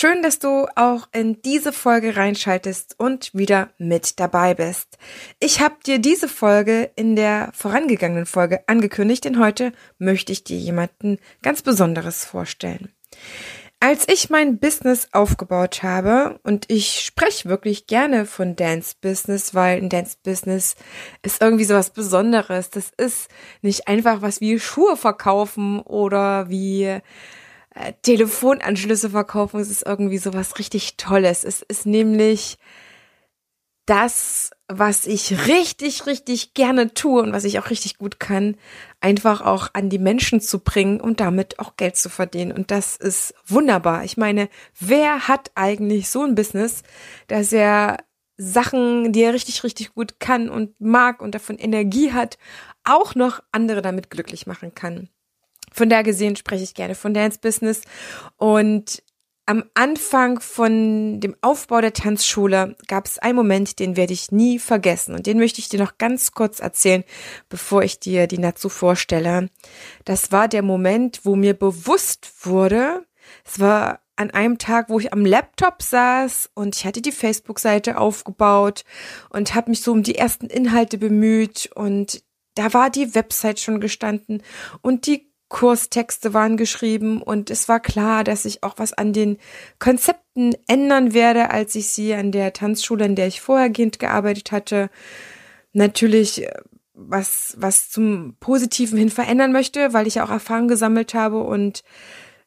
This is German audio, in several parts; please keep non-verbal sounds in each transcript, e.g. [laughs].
Schön, dass du auch in diese Folge reinschaltest und wieder mit dabei bist. Ich habe dir diese Folge in der vorangegangenen Folge angekündigt, denn heute möchte ich dir jemanden ganz Besonderes vorstellen. Als ich mein Business aufgebaut habe, und ich spreche wirklich gerne von Dance Business, weil ein Dance Business ist irgendwie so was Besonderes. Das ist nicht einfach was wie Schuhe verkaufen oder wie äh, Telefonanschlüsse verkaufen. Es ist irgendwie so was richtig Tolles. Es ist nämlich das, was ich richtig, richtig gerne tue und was ich auch richtig gut kann, einfach auch an die Menschen zu bringen und damit auch Geld zu verdienen. Und das ist wunderbar. Ich meine, wer hat eigentlich so ein Business, dass er Sachen, die er richtig, richtig gut kann und mag und davon Energie hat, auch noch andere damit glücklich machen kann. Von da gesehen spreche ich gerne von Dance Business. Und am Anfang von dem Aufbau der Tanzschule gab es einen Moment, den werde ich nie vergessen. Und den möchte ich dir noch ganz kurz erzählen, bevor ich dir die Natsu vorstelle. Das war der Moment, wo mir bewusst wurde, es war an einem Tag, wo ich am Laptop saß und ich hatte die Facebook-Seite aufgebaut und habe mich so um die ersten Inhalte bemüht und da war die Website schon gestanden und die Kurstexte waren geschrieben und es war klar, dass ich auch was an den Konzepten ändern werde, als ich sie an der Tanzschule, in der ich vorhergehend gearbeitet hatte, natürlich äh, was, was zum Positiven hin verändern möchte, weil ich auch Erfahrung gesammelt habe und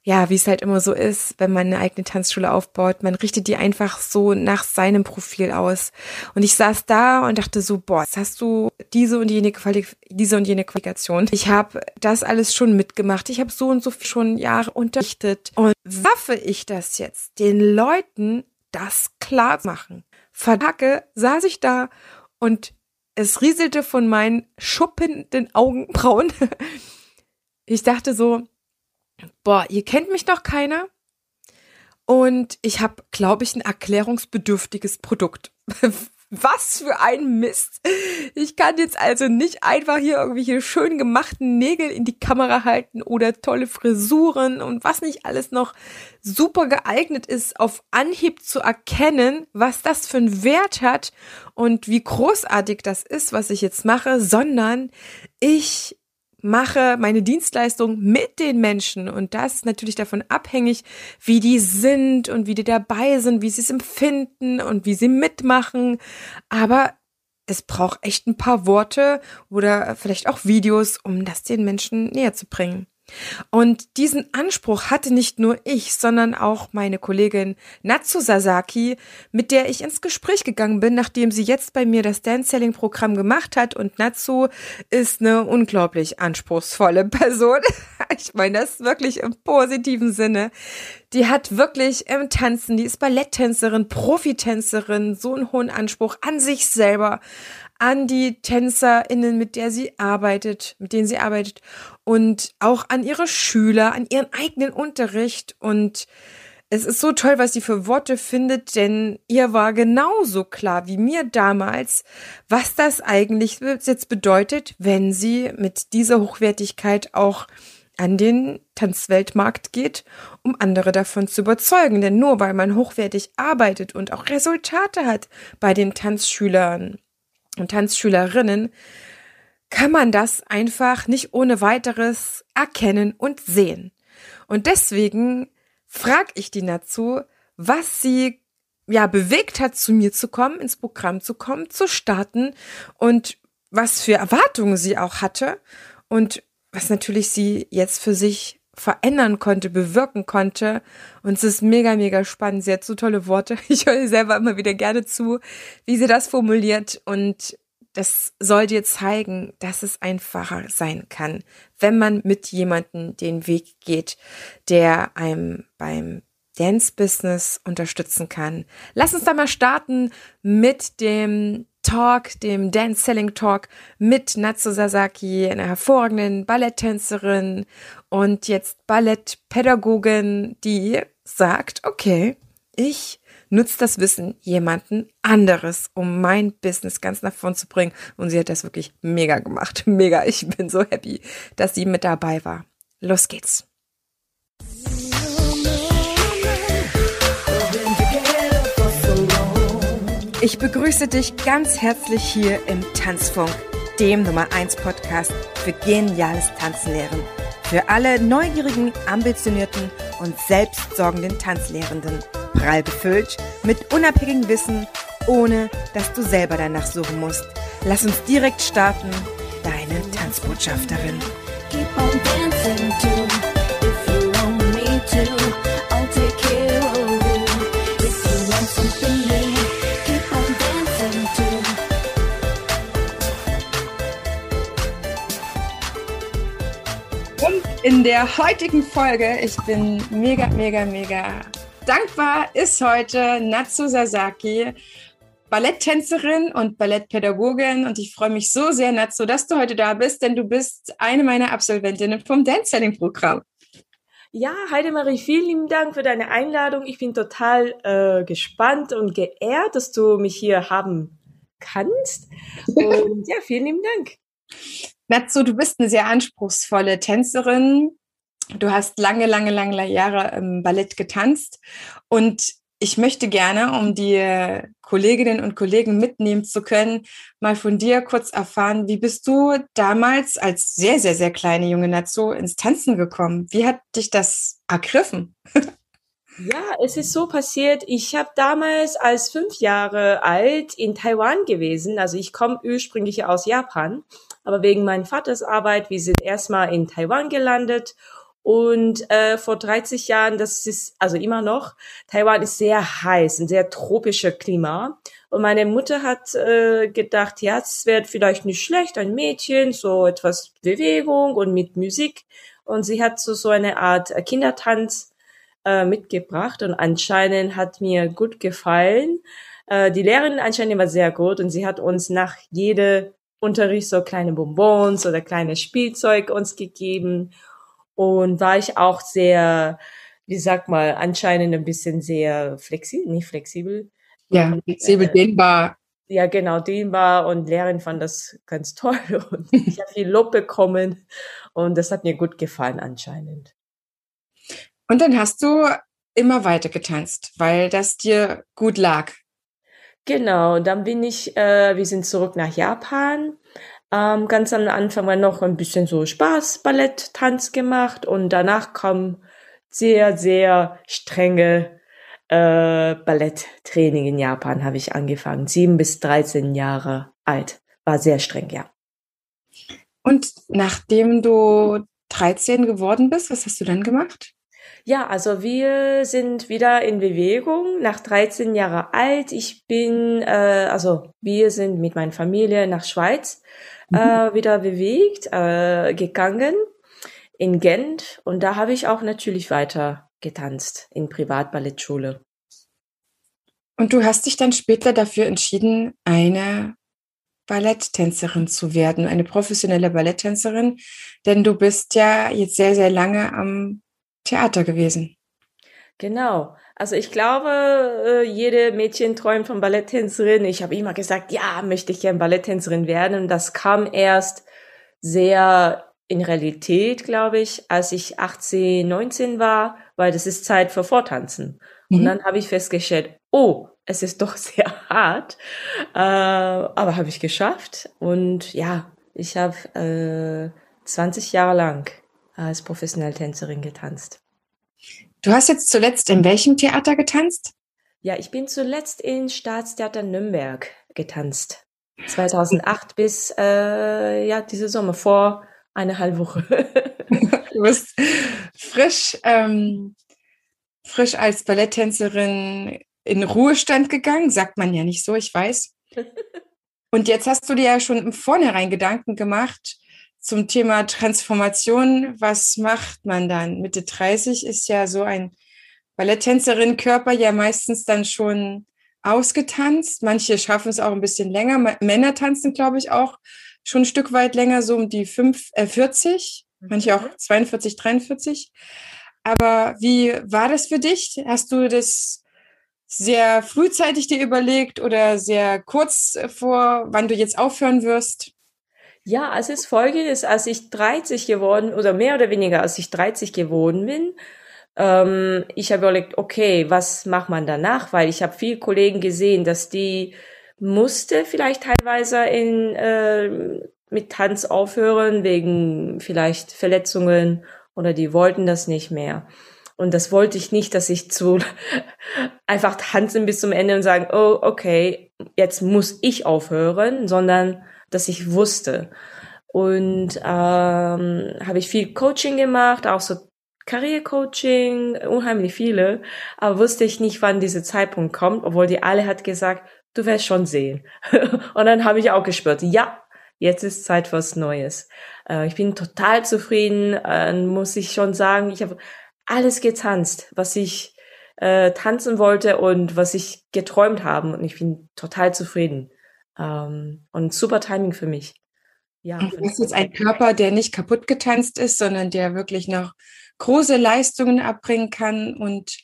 ja, wie es halt immer so ist, wenn man eine eigene Tanzschule aufbaut, man richtet die einfach so nach seinem Profil aus. Und ich saß da und dachte so, boah, jetzt hast du diese und jene Qualif diese und jene Qualifikation. Ich habe das alles schon mitgemacht. Ich habe so und so schon Jahre unterrichtet. Und waffe ich das jetzt, den Leuten das klar machen? Verdacke saß ich da und es rieselte von meinen schuppenden Augenbrauen. [laughs] Ich dachte so, boah, ihr kennt mich doch keiner. Und ich habe, glaube ich, ein erklärungsbedürftiges Produkt. [laughs] Was für ein Mist. Ich kann jetzt also nicht einfach hier irgendwelche schön gemachten Nägel in die Kamera halten oder tolle Frisuren und was nicht alles noch super geeignet ist, auf Anhieb zu erkennen, was das für einen Wert hat und wie großartig das ist, was ich jetzt mache, sondern ich mache meine Dienstleistung mit den Menschen und das ist natürlich davon abhängig, wie die sind und wie die dabei sind, wie sie es empfinden und wie sie mitmachen. Aber es braucht echt ein paar Worte oder vielleicht auch Videos, um das den Menschen näher zu bringen. Und diesen Anspruch hatte nicht nur ich, sondern auch meine Kollegin Natsu Sasaki, mit der ich ins Gespräch gegangen bin, nachdem sie jetzt bei mir das Dance Selling Programm gemacht hat. Und Natsu ist eine unglaublich anspruchsvolle [laughs] Person. Ich meine das wirklich im positiven Sinne. Die hat wirklich im Tanzen, die ist Balletttänzerin, Profitänzerin, so einen hohen Anspruch an sich selber, an die TänzerInnen, mit der sie arbeitet, mit denen sie arbeitet und auch an ihre Schüler, an ihren eigenen Unterricht und es ist so toll, was sie für Worte findet, denn ihr war genauso klar wie mir damals, was das eigentlich jetzt bedeutet, wenn sie mit dieser Hochwertigkeit auch an den Tanzweltmarkt geht, um andere davon zu überzeugen. Denn nur weil man hochwertig arbeitet und auch Resultate hat bei den Tanzschülern und Tanzschülerinnen, kann man das einfach nicht ohne weiteres erkennen und sehen. Und deswegen frage ich die dazu, was sie ja bewegt hat, zu mir zu kommen, ins Programm zu kommen, zu starten und was für Erwartungen sie auch hatte und was natürlich sie jetzt für sich verändern konnte, bewirken konnte. Und es ist mega, mega spannend. Sie hat so tolle Worte. [laughs] Ich höre selber immer wieder gerne zu, wie sie das formuliert. Und das soll dir zeigen, dass es einfacher sein kann, wenn man mit jemandem den Weg geht, der einem beim Dance Business unterstützen kann. Lass uns da mal starten mit dem Talk, dem Dance Selling Talk mit Natsu Sasaki, einer hervorragenden Balletttänzerin und jetzt Ballettpädagogin, die sagt, okay, ich nutze das Wissen jemanden anderes, um mein Business ganz nach vorn zu bringen. Und sie hat das wirklich mega gemacht. [laughs] Mega. Ich bin so happy, dass sie mit dabei war. Los geht's. Ich begrüße dich ganz herzlich hier im Tanzfunk, dem Nummer 1 Podcast für geniales Tanzenlehren. Für alle neugierigen, ambitionierten und selbstsorgenden Tanzlehrenden. Prall gefüllt mit unabhängigem Wissen, ohne dass du selber danach suchen musst. Lass uns direkt starten. Deine Tanzbotschafterin. Keep on dancing too, if you want me to. In der heutigen Folge. Ich bin mega, mega, mega dankbar, ist heute Natsu Sasaki, Balletttänzerin und Ballettpädagogin. Und ich freue mich so sehr, Natsu, dass du heute da bist, denn du bist eine meiner Absolventinnen vom Dance Selling Programm. Ja, Heidemarie, vielen lieben Dank für deine Einladung. Ich bin total äh, gespannt und geehrt, dass du mich hier haben kannst. [laughs] Und ja, vielen lieben Dank. Natsu, du bist eine sehr anspruchsvolle Tänzerin. Du hast lange, lange, lange Jahre im Ballett getanzt. Und ich möchte gerne, um die Kolleginnen und Kollegen mitnehmen zu können, mal von dir kurz erfahren, wie bist du damals als sehr, sehr, sehr kleine junge Natsu ins Tanzen gekommen? Wie hat dich das ergriffen? Ja, es ist so passiert. Ich habe damals als fünf Jahre alt in Taiwan gewesen. Also ich komme ursprünglich aus Japan aber wegen meinem Vaters Arbeit, wir sind erstmal in Taiwan gelandet und äh, vor 30 Jahren, das ist also immer noch, Taiwan ist sehr heiß, ein sehr tropischer Klima. Und meine Mutter hat äh, gedacht, ja, es wäre vielleicht nicht schlecht, ein Mädchen, so etwas Bewegung und mit Musik. Und sie hat so, so eine Art Kindertanz äh, mitgebracht und anscheinend hat mir gut gefallen. Äh, die Lehrerin anscheinend war sehr gut und sie hat uns nach jede Unterricht so kleine Bonbons oder kleine Spielzeug uns gegeben und war ich auch sehr, wie sag mal, anscheinend ein bisschen sehr flexibel, nicht flexibel. Ja, flexibel, äh, dehnbar. Ja, genau, dehnbar und Lehrerin fand das ganz toll [laughs] und ich habe viel Lob bekommen und das hat mir gut gefallen anscheinend. Und dann hast du immer weiter getanzt, weil das dir gut lag. Genau, dann bin ich, äh, wir sind zurück nach Japan. Ähm, ganz am Anfang war noch ein bisschen so Spaß, Ballett, Tanz gemacht und danach kam sehr, sehr strenge äh, Balletttraining in Japan habe ich angefangen. Sieben bis 13 Jahre alt. War sehr streng, ja. Und nachdem du 13 geworden bist, was hast du dann gemacht? Ja, also wir sind wieder in Bewegung, nach 13 Jahre alt. Ich bin, äh, also wir sind mit meiner Familie nach Schweiz mhm. äh, wieder bewegt, äh, gegangen in Gent und da habe ich auch natürlich weiter getanzt in Privatballettschule. Und du hast dich dann später dafür entschieden, eine Balletttänzerin zu werden, eine professionelle Balletttänzerin, denn du bist ja jetzt sehr, sehr lange am Theater gewesen. Genau. Also ich glaube, äh, jede Mädchen träumt von Balletttänzerin. Ich habe immer gesagt, ja, möchte ich gerne Balletttänzerin werden. Und das kam erst sehr in Realität, glaube ich, als ich 18, 19 war, weil das ist Zeit für Vortanzen. Mhm. Und dann habe ich festgestellt, oh, es ist doch [laughs] sehr hart, äh, aber habe ich geschafft. Und ja, ich habe äh, 20 Jahre lang als professionelle Tänzerin getanzt. Du hast jetzt zuletzt in welchem Theater getanzt? Ja, ich bin zuletzt in Staatstheater Nürnberg getanzt. 2008 [laughs] bis äh, ja diese Sommer vor eine halbe Woche. [laughs] du bist frisch ähm, frisch als Balletttänzerin in Ruhestand gegangen, sagt man ja nicht so, ich weiß. [laughs] Und jetzt hast du dir ja schon im Vornherein Gedanken gemacht, zum Thema Transformation, was macht man dann? Mitte 30 ist ja so ein Balletttänzerin-Körper ja meistens dann schon ausgetanzt. Manche schaffen es auch ein bisschen länger. Männer tanzen, glaube ich, auch schon ein Stück weit länger, so um die 5, äh, 40, manche auch 42, 43. Aber wie war das für dich? Hast du das sehr frühzeitig dir überlegt oder sehr kurz vor, wann du jetzt aufhören wirst? Ja, es ist folgendes, als ich 30 geworden, oder mehr oder weniger, als ich 30 geworden bin, ähm, ich habe überlegt, okay, was macht man danach? Weil ich habe viele Kollegen gesehen, dass die musste vielleicht teilweise in, äh, mit Tanz aufhören wegen vielleicht Verletzungen oder die wollten das nicht mehr. Und das wollte ich nicht, dass ich zu [laughs] einfach tanzen bis zum Ende und sagen, oh, okay, jetzt muss ich aufhören, sondern dass ich wusste. Und ähm, habe ich viel Coaching gemacht, auch so Karrierecoaching, unheimlich viele, aber wusste ich nicht, wann dieser Zeitpunkt kommt, obwohl die alle hat gesagt, du wirst schon sehen. [laughs] und dann habe ich auch gespürt, ja, jetzt ist Zeit was Neues. Äh, ich bin total zufrieden, äh, muss ich schon sagen. Ich habe alles getanzt, was ich äh, tanzen wollte und was ich geträumt habe. Und ich bin total zufrieden. Ähm, und super Timing für mich. Ja, und hast jetzt einen Körper, der nicht kaputt getanzt ist, sondern der wirklich noch große Leistungen abbringen kann. Und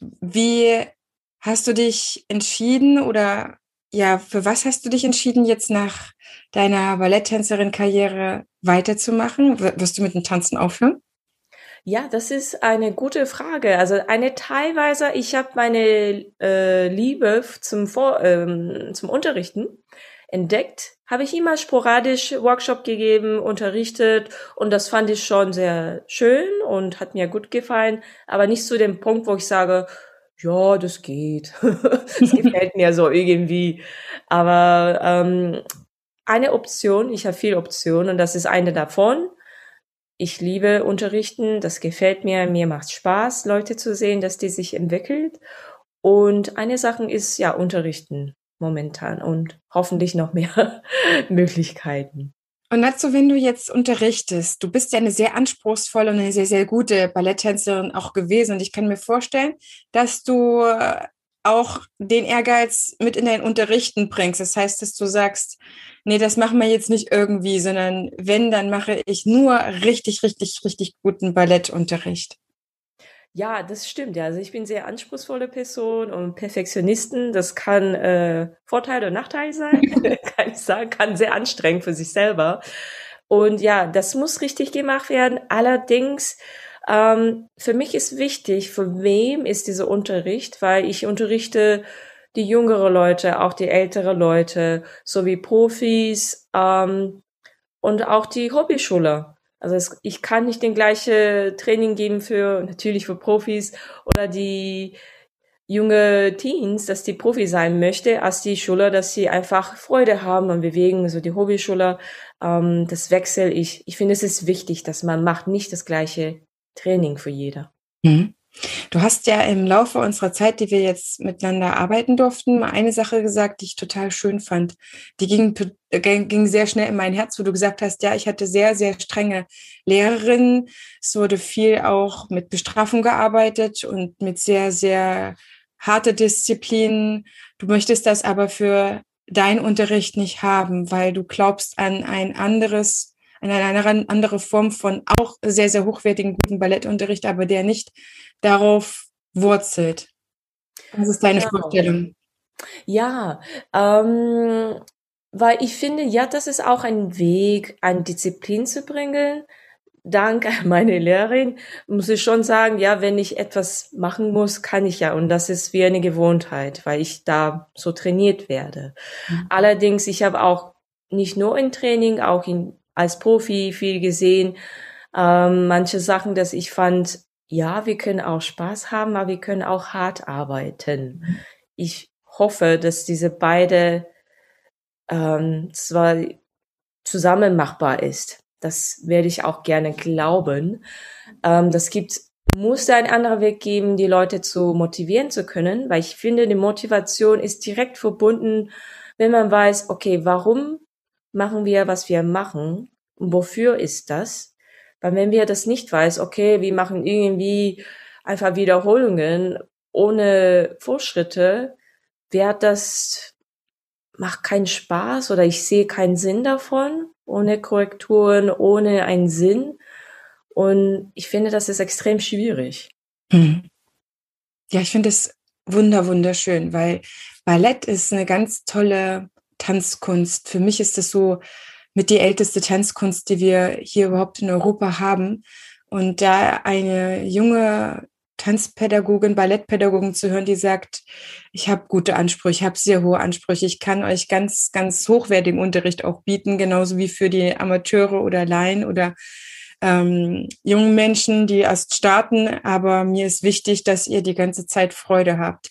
wie hast du dich entschieden oder ja, für was hast du dich entschieden, jetzt nach deiner Balletttänzerin-Karriere weiterzumachen? Wirst du mit dem Tanzen aufhören? Ja, das ist eine gute Frage. Also eine teilweise, ich habe meine äh, Liebe zum, Vor ähm, zum Unterrichten entdeckt, habe ich immer sporadisch Workshop gegeben, unterrichtet und das fand ich schon sehr schön und hat mir gut gefallen, aber nicht zu dem Punkt, wo ich sage, ja, das geht. [laughs] das gefällt mir so irgendwie. Aber ähm, eine Option, ich habe viele Optionen und das ist eine davon. Ich liebe Unterrichten, das gefällt mir, mir macht Spaß, Leute zu sehen, dass die sich entwickelt. Und eine Sache ist ja Unterrichten momentan und hoffentlich noch mehr [laughs] Möglichkeiten. Und dazu, wenn du jetzt unterrichtest, du bist ja eine sehr anspruchsvolle und eine sehr, sehr gute Balletttänzerin auch gewesen. Und ich kann mir vorstellen, dass du auch den Ehrgeiz mit in dein Unterrichten bringst. Das heißt, dass du sagst, nee, das machen wir jetzt nicht irgendwie, sondern wenn, dann mache ich nur richtig, richtig, richtig guten Ballettunterricht. Ja, das stimmt. Ja, also ich bin sehr anspruchsvolle Person und Perfektionisten. Das kann äh, Vorteil oder Nachteil sein, [laughs] [laughs] kann ich sagen, kann sehr anstrengend für sich selber. Und ja, das muss richtig gemacht werden. Allerdings ähm, für mich ist wichtig, für wem ist dieser Unterricht, weil ich unterrichte die jüngere Leute, auch die ältere Leute, sowie Profis ähm, und auch die Hobbyschüler. Also es, ich kann nicht den gleichen Training geben für natürlich für Profis oder die junge Teens, dass die Profi sein möchte, als die Schüler, dass sie einfach Freude haben und bewegen, also die Hobbyschüler, ähm, das wechsle ich. Ich finde, es ist wichtig, dass man macht nicht das gleiche Training für jeder. Mhm. Du hast ja im Laufe unserer Zeit, die wir jetzt miteinander arbeiten durften, mal eine Sache gesagt, die ich total schön fand. Die ging, ging sehr schnell in mein Herz, wo du gesagt hast, ja, ich hatte sehr, sehr strenge Lehrerinnen. Es wurde viel auch mit Bestrafung gearbeitet und mit sehr, sehr harte Disziplinen. Du möchtest das aber für deinen Unterricht nicht haben, weil du glaubst an ein anderes eine, eine andere Form von auch sehr, sehr hochwertigen guten Ballettunterricht, aber der nicht darauf wurzelt. Was ist deine genau. Vorstellung? Ja, ähm, weil ich finde, ja, das ist auch ein Weg, eine Disziplin zu bringen. Dank an meine Lehrerin muss ich schon sagen, ja, wenn ich etwas machen muss, kann ich ja. Und das ist wie eine Gewohnheit, weil ich da so trainiert werde. Mhm. Allerdings, ich habe auch nicht nur in Training, auch in, als Profi viel gesehen. Ähm, manche Sachen, dass ich fand, ja, wir können auch Spaß haben, aber wir können auch hart arbeiten. Ich hoffe, dass diese beide ähm, zwar zusammen machbar ist. Das werde ich auch gerne glauben. Ähm, das gibt, muss da ein anderer Weg geben, die Leute zu motivieren zu können, weil ich finde, die Motivation ist direkt verbunden, wenn man weiß, okay, warum machen wir, was wir machen und wofür ist das? Weil wenn wir das nicht weiß, okay, wir machen irgendwie einfach Wiederholungen ohne Vorschritte, wird das, macht keinen Spaß oder ich sehe keinen Sinn davon, ohne Korrekturen, ohne einen Sinn. Und ich finde, das ist extrem schwierig. Mhm. Ja, ich finde es wunder, wunderschön, weil Ballett ist eine ganz tolle Tanzkunst. Für mich ist das so mit die älteste Tanzkunst, die wir hier überhaupt in Europa haben. Und da eine junge Tanzpädagogin, Ballettpädagogin zu hören, die sagt, ich habe gute Ansprüche, ich habe sehr hohe Ansprüche, ich kann euch ganz, ganz hochwertigen Unterricht auch bieten, genauso wie für die Amateure oder Laien oder ähm, jungen Menschen, die erst starten. Aber mir ist wichtig, dass ihr die ganze Zeit Freude habt.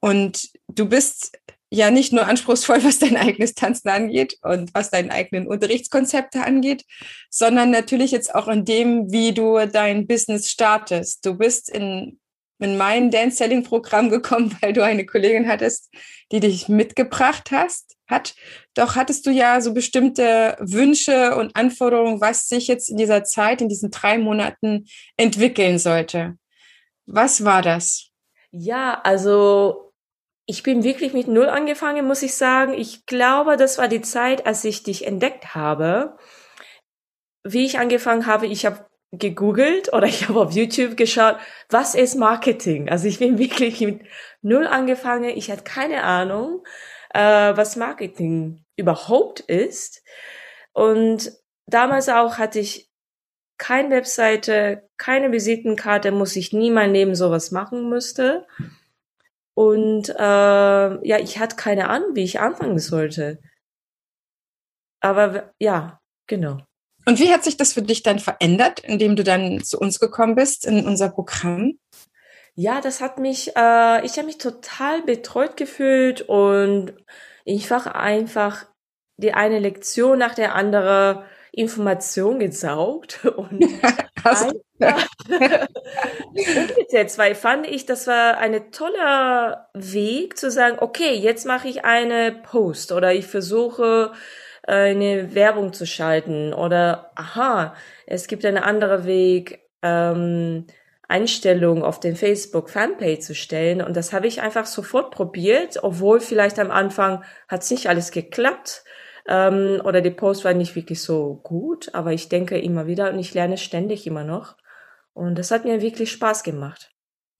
Und du bist ja nicht nur anspruchsvoll, was dein eigenes Tanzen angeht und was deine eigenen Unterrichtskonzepte angeht, sondern natürlich jetzt auch in dem, wie du dein Business startest. Du bist in, in mein Dance Selling Programm gekommen, [laughs] weil du eine Kollegin hattest, die dich mitgebracht hast, hat. Doch hattest du ja so bestimmte Wünsche und Anforderungen, was sich jetzt in dieser Zeit, in diesen drei Monaten entwickeln sollte. Was war das? Ja, also ich bin wirklich mit Null angefangen, muss ich sagen. Ich glaube, das war die Zeit, als ich dich entdeckt habe. Wie ich angefangen habe, ich habe gegoogelt oder ich habe auf YouTube geschaut, was ist Marketing? Also ich bin [laughs] wirklich mit Null angefangen. Ich hatte keine Ahnung, äh, was Marketing überhaupt ist. Und damals auch hatte ich keine Webseite, keine Visitenkarte, muss ich nie mein Leben sowas machen müsste. Und äh, ja, ich hatte keine Ahnung, wie ich anfangen sollte. Aber ja, genau. Und wie hat sich das für dich dann verändert, indem du dann zu uns gekommen bist in unser Programm? Ja, das hat mich, äh, ich habe mich total betreut gefühlt und ich war einfach die eine Lektion nach der anderen Information gesaugt [laughs] und [laughs] umgesetzt, [laughs] weil fand ich, das war ein toller Weg zu sagen, okay, jetzt mache ich eine Post oder ich versuche eine Werbung zu schalten oder aha, es gibt einen anderen Weg, ähm, Einstellungen auf den Facebook Fanpage zu stellen. Und das habe ich einfach sofort probiert, obwohl vielleicht am Anfang hat nicht alles geklappt ähm, oder die Post war nicht wirklich so gut, aber ich denke immer wieder und ich lerne ständig immer noch. Und das hat mir wirklich Spaß gemacht.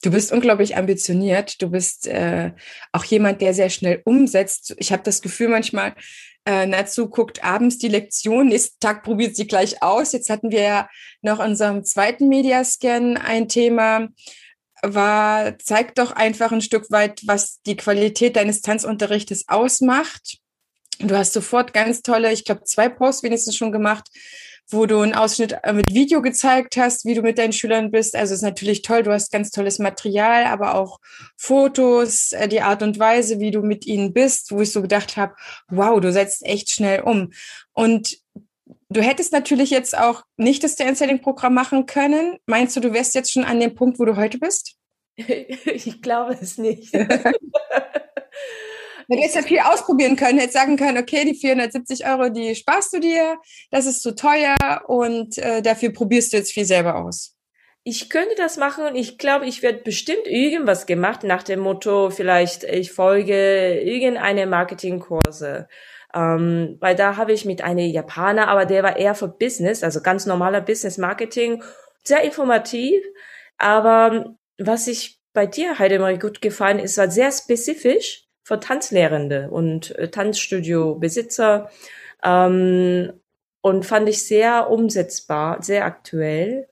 Du bist unglaublich ambitioniert. Du bist äh, auch jemand, der sehr schnell umsetzt. Ich habe das Gefühl manchmal, äh, Natsu guckt abends die Lektion, nächsten Tag probiert sie gleich aus. Jetzt hatten wir ja noch in unserem zweiten Mediascan ein Thema, war, zeigt doch einfach ein Stück weit, was die Qualität deines Tanzunterrichtes ausmacht. Du hast sofort ganz tolle, ich glaube, zwei Posts wenigstens schon gemacht, wo du einen Ausschnitt äh, mit Video gezeigt hast, wie du mit deinen Schülern bist. Also ist natürlich toll, du hast ganz tolles Material, aber auch Fotos, äh, die Art und Weise, wie du mit ihnen bist, wo ich so gedacht habe, wow, du setzt echt schnell um. Und du hättest natürlich jetzt auch nicht das Dance-Selling-Programm machen können. Meinst du, du wärst jetzt schon an dem Punkt, wo du heute bist? [laughs] ich glaube es nicht. [laughs] [laughs] Du hättest ja viel ausprobieren können, hättest sagen können, okay, die 470 Euro, die sparst du dir, das ist zu teuer und äh, dafür probierst du jetzt viel selber aus. Ich könnte das machen und ich glaube, ich werde bestimmt irgendwas gemacht nach dem Motto, vielleicht ich folge irgendeine Marketingkurse. Ähm, weil da habe ich mit einem Japaner, aber der war eher für Business, also ganz normaler Business Marketing, sehr informativ. Aber was ich bei dir, Heidemarie, gut gefallen ist, war sehr spezifisch für Tanzlehrende und äh, Tanzstudio-Besitzer ähm, und fand ich sehr umsetzbar, sehr aktuell.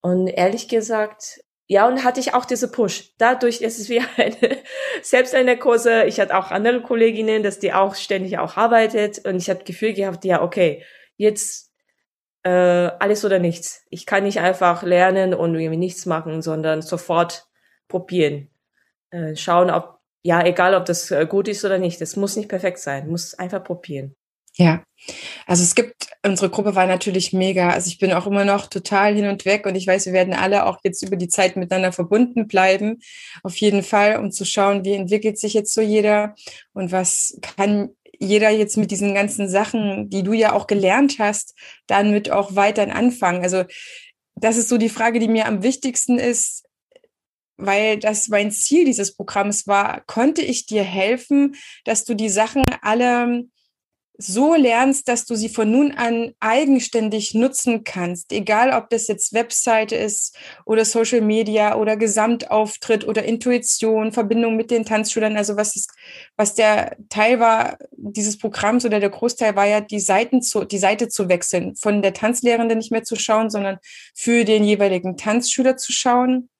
Und ehrlich gesagt, ja, und hatte ich auch diese Push. Dadurch ist es wie [laughs] eine, selbst eine Kurse, ich hatte auch andere Kolleginnen, dass die auch ständig auch arbeitet und ich habe Gefühl gehabt, ja, okay, jetzt äh, alles oder nichts. Ich kann nicht einfach lernen und irgendwie nichts machen, sondern sofort probieren. Äh, schauen, ob ja, egal ob das äh, gut ist oder nicht, das muss nicht perfekt sein, muss einfach probieren. Ja, also es gibt, unsere Gruppe war natürlich mega. Also ich bin auch immer noch total hin und weg und ich weiß, wir werden alle auch jetzt über die Zeit miteinander verbunden bleiben. Auf jeden Fall, um zu schauen, wie entwickelt sich jetzt so jeder und was kann jeder jetzt mit diesen ganzen Sachen, die du ja auch gelernt hast, dann mit auch weiter anfangen. Also das ist so die Frage, die mir am wichtigsten ist weil das mein Ziel dieses Programms war, konnte ich dir helfen, dass du die Sachen alle so lernst, dass du sie von nun an eigenständig nutzen kannst, egal ob das jetzt Webseite ist oder Social Media oder Gesamtauftritt oder Intuition, Verbindung mit den Tanzschülern. Also was ist, was der Teil war dieses Programms oder der Großteil war ja die Seiten zu, die Seite zu wechseln, von der Tanzlehrende nicht mehr zu schauen, sondern für den jeweiligen Tanzschüler zu schauen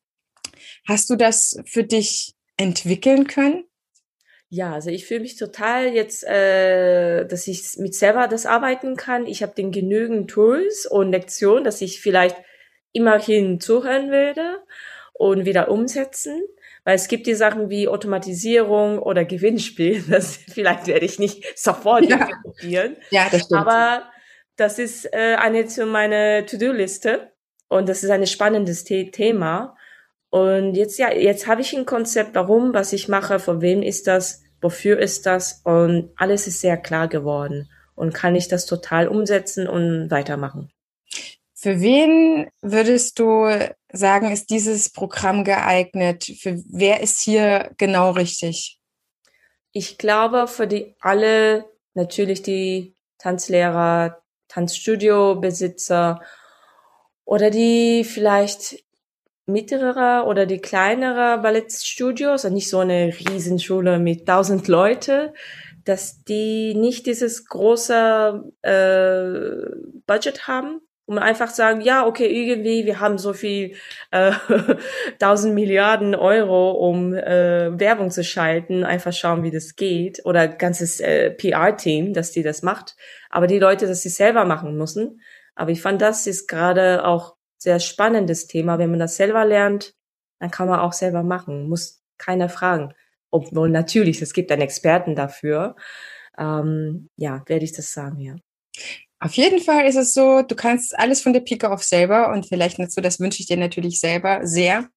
Hast du das für dich entwickeln können? Ja, also ich fühle mich total jetzt, äh, dass ich mit selber das arbeiten kann. Ich habe den genügend Tools und Lektionen, dass ich vielleicht immerhin zuhören würde und wieder umsetzen. Weil es gibt die Sachen wie Automatisierung oder Gewinnspiel. [laughs] Das vielleicht werde ich nicht [laughs] sofort ja. implementieren. Ja, das stimmt. Aber das ist äh, eine zu meiner To-Do-Liste und das ist ein spannendes The Thema. Und jetzt, ja, jetzt habe ich ein Konzept, warum, was ich mache, von wem ist das, wofür ist das und alles ist sehr klar geworden und kann ich das total umsetzen und weitermachen. Für wen würdest du sagen, ist dieses Programm geeignet? Für wer ist hier genau richtig? Ich glaube, für die alle, natürlich die Tanzlehrer, Tanzstudio-Besitzer oder die vielleicht mittlere oder die kleinere Ballettstudios, also nicht so eine Riesenschule mit tausend Leute, dass die nicht dieses große äh, Budget haben, um einfach sagen, ja, okay, irgendwie, wir haben so viel äh, [laughs] tausend äh, Milliarden Euro, um äh, Werbung zu schalten, einfach schauen, wie das geht. Oder ganzes äh, PR-Team, dass die das macht. Aber die Leute, dass sie selber machen müssen. Aber ich fand, das ist gerade auch sehr spannendes Thema. Wenn man das selber lernt, dann kann man auch selber machen, muss keiner fragen. Obwohl natürlich, es gibt einen Experten dafür. Ähm, ja, werde ich das sagen, ja. Auf jeden Fall ist es so, du kannst alles von der Pike auf selber und vielleicht so, das wünsche ich dir natürlich selber sehr,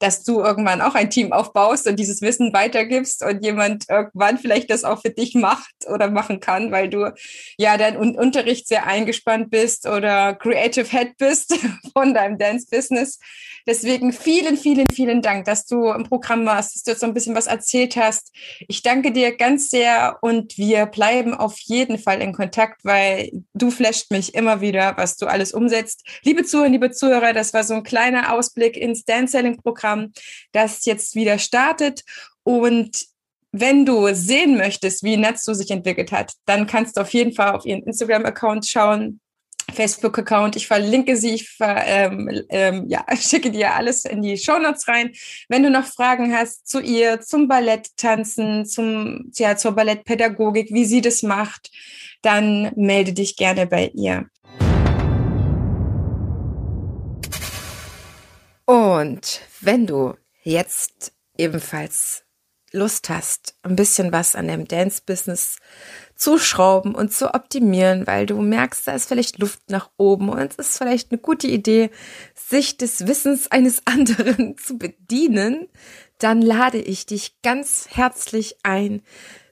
dass du irgendwann auch ein Team aufbaust und dieses Wissen weitergibst und jemand irgendwann vielleicht das auch für dich macht oder machen kann, weil du ja dein Unterricht sehr eingespannt bist oder Creative Head bist [laughs] von deinem Dance Business. Deswegen vielen, vielen, vielen Dank, dass du im Programm warst, dass du jetzt so ein bisschen was erzählt hast. Ich danke dir ganz sehr und wir bleiben auf jeden Fall in Kontakt, weil du flasht mich immer wieder, was du alles umsetzt. Liebe Zuhörer, liebe Zuhörer, das war so ein kleiner Ausblick ins Dance Selling Programm, das jetzt wieder startet und wenn du sehen möchtest, wie Natsu sich entwickelt hat, dann kannst du auf jeden Fall auf ihren Instagram-Account schauen. Facebook-Account. Ich verlinke sie, ich ver, ähm, ähm, ja, [laughs] schicke dir alles in die Shownotes rein. Wenn du noch Fragen hast zu ihr, zum Balletttanzen, zum, ja, zur Ballettpädagogik, wie sie das macht, dann melde dich gerne bei ihr. Und wenn du jetzt ebenfalls Lust hast, ein bisschen was an dem Dance-Business zu schrauben und zu optimieren, weil du merkst, da ist vielleicht Luft nach oben und es ist vielleicht eine gute Idee, sich des Wissens eines [laughs] anderen zu bedienen, dann lade ich dich ganz herzlich ein,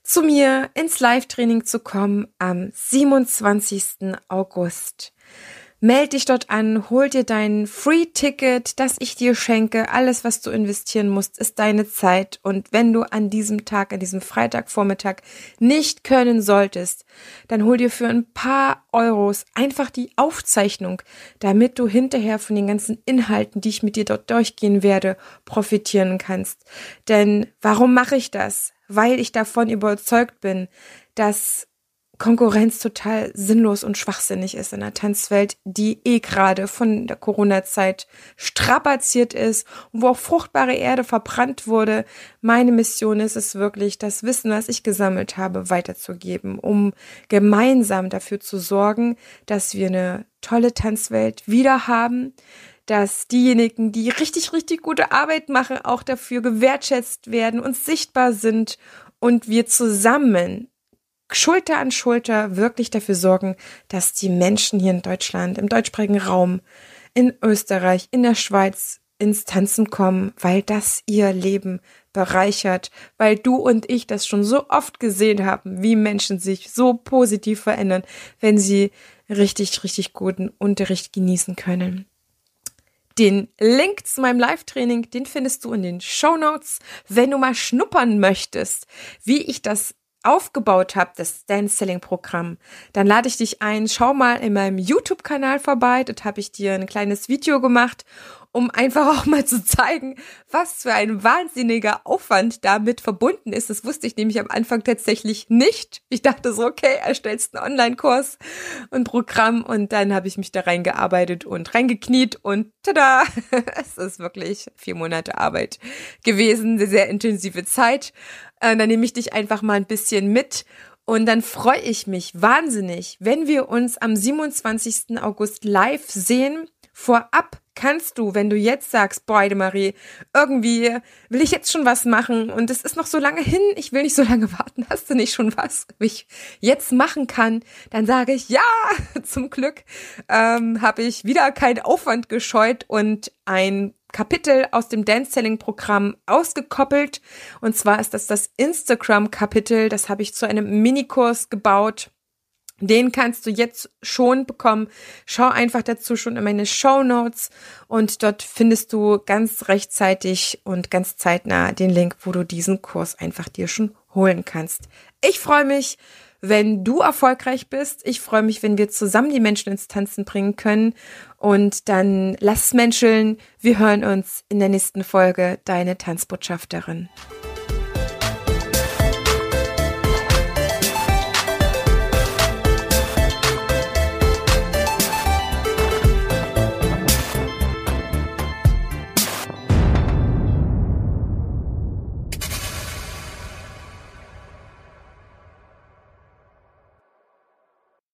zu mir ins Live-Training zu kommen am 27. August. Meld dich dort an, hol dir dein Free-Ticket, das ich dir schenke. Alles, was du investieren musst, ist deine Zeit. Und wenn du an diesem Tag, an diesem Freitagvormittag nicht können solltest, dann hol dir für ein paar Euros einfach die Aufzeichnung, damit du hinterher von den ganzen Inhalten, die ich mit dir dort durchgehen werde, profitieren kannst. Denn warum mache ich das? Weil ich davon überzeugt bin, dass Konkurrenz total sinnlos und schwachsinnig ist in der Tanzwelt, die eh gerade von der Corona-Zeit strapaziert ist und wo auch fruchtbare Erde verbrannt wurde. Meine Mission ist es wirklich, das Wissen, was ich gesammelt habe, weiterzugeben, um gemeinsam dafür zu sorgen, dass wir eine tolle Tanzwelt wieder haben, dass diejenigen, die richtig, richtig gute Arbeit machen, auch dafür gewertschätzt werden und sichtbar sind und wir zusammen Schulter an Schulter wirklich dafür sorgen, dass die Menschen hier in Deutschland, im deutschsprachigen Raum, in Österreich, in der Schweiz ins Tanzen kommen, weil das ihr Leben bereichert, weil du und ich das schon so oft gesehen haben, wie Menschen sich so positiv verändern, wenn sie richtig, richtig guten Unterricht genießen können. Den Link zu meinem Live-Training, den findest du in den Show Notes. Wenn du mal schnuppern möchtest, wie ich das aufgebaut habe, das Dance Selling Programm, dann lade ich dich ein, schau mal in meinem YouTube-Kanal vorbei. Dort habe ich dir ein kleines Video gemacht um einfach [laughs] auch mal zu zeigen, was für ein wahnsinniger Aufwand damit verbunden ist. Das wusste ich nämlich am Anfang tatsächlich nicht. Ich dachte so, okay, erstellst einen Online-Kurs und Programm und dann habe ich mich da reingearbeitet und reingekniet und tada, [laughs] es ist wirklich vier Monate Arbeit gewesen, eine sehr intensive Zeit. Äh, dann nehme ich dich einfach mal ein bisschen mit und dann freue ich mich wahnsinnig, wenn wir uns am 27. August live sehen. Vorab kannst du, wenn du jetzt sagst, boah, Marie, irgendwie will ich jetzt schon was machen und es ist noch so lange hin, ich will nicht so lange [laughs] warten, hast du nicht schon was, was ich jetzt machen kann, dann sage ich, ja, [laughs] zum Glück ähm, habe ich wieder keinen Aufwand gescheut und ein Kapitel aus dem Dance Selling Programm ausgekoppelt. Und zwar ist das das Instagram Kapitel. Das habe ich zu einem Minikurs gebaut. Den kannst du jetzt schon bekommen. Schau einfach dazu schon in meine Show Notes und dort findest du ganz rechtzeitig und ganz zeitnah den Link, wo du diesen Kurs einfach dir schon holen kannst. Ich freue mich wenn du erfolgreich bist. Ich freue mich, wenn wir zusammen die Menschen ins Tanzen bringen können. Und dann lass es menscheln. Wir hören uns in der nächsten Folge. Deine Tanzbotschafterin.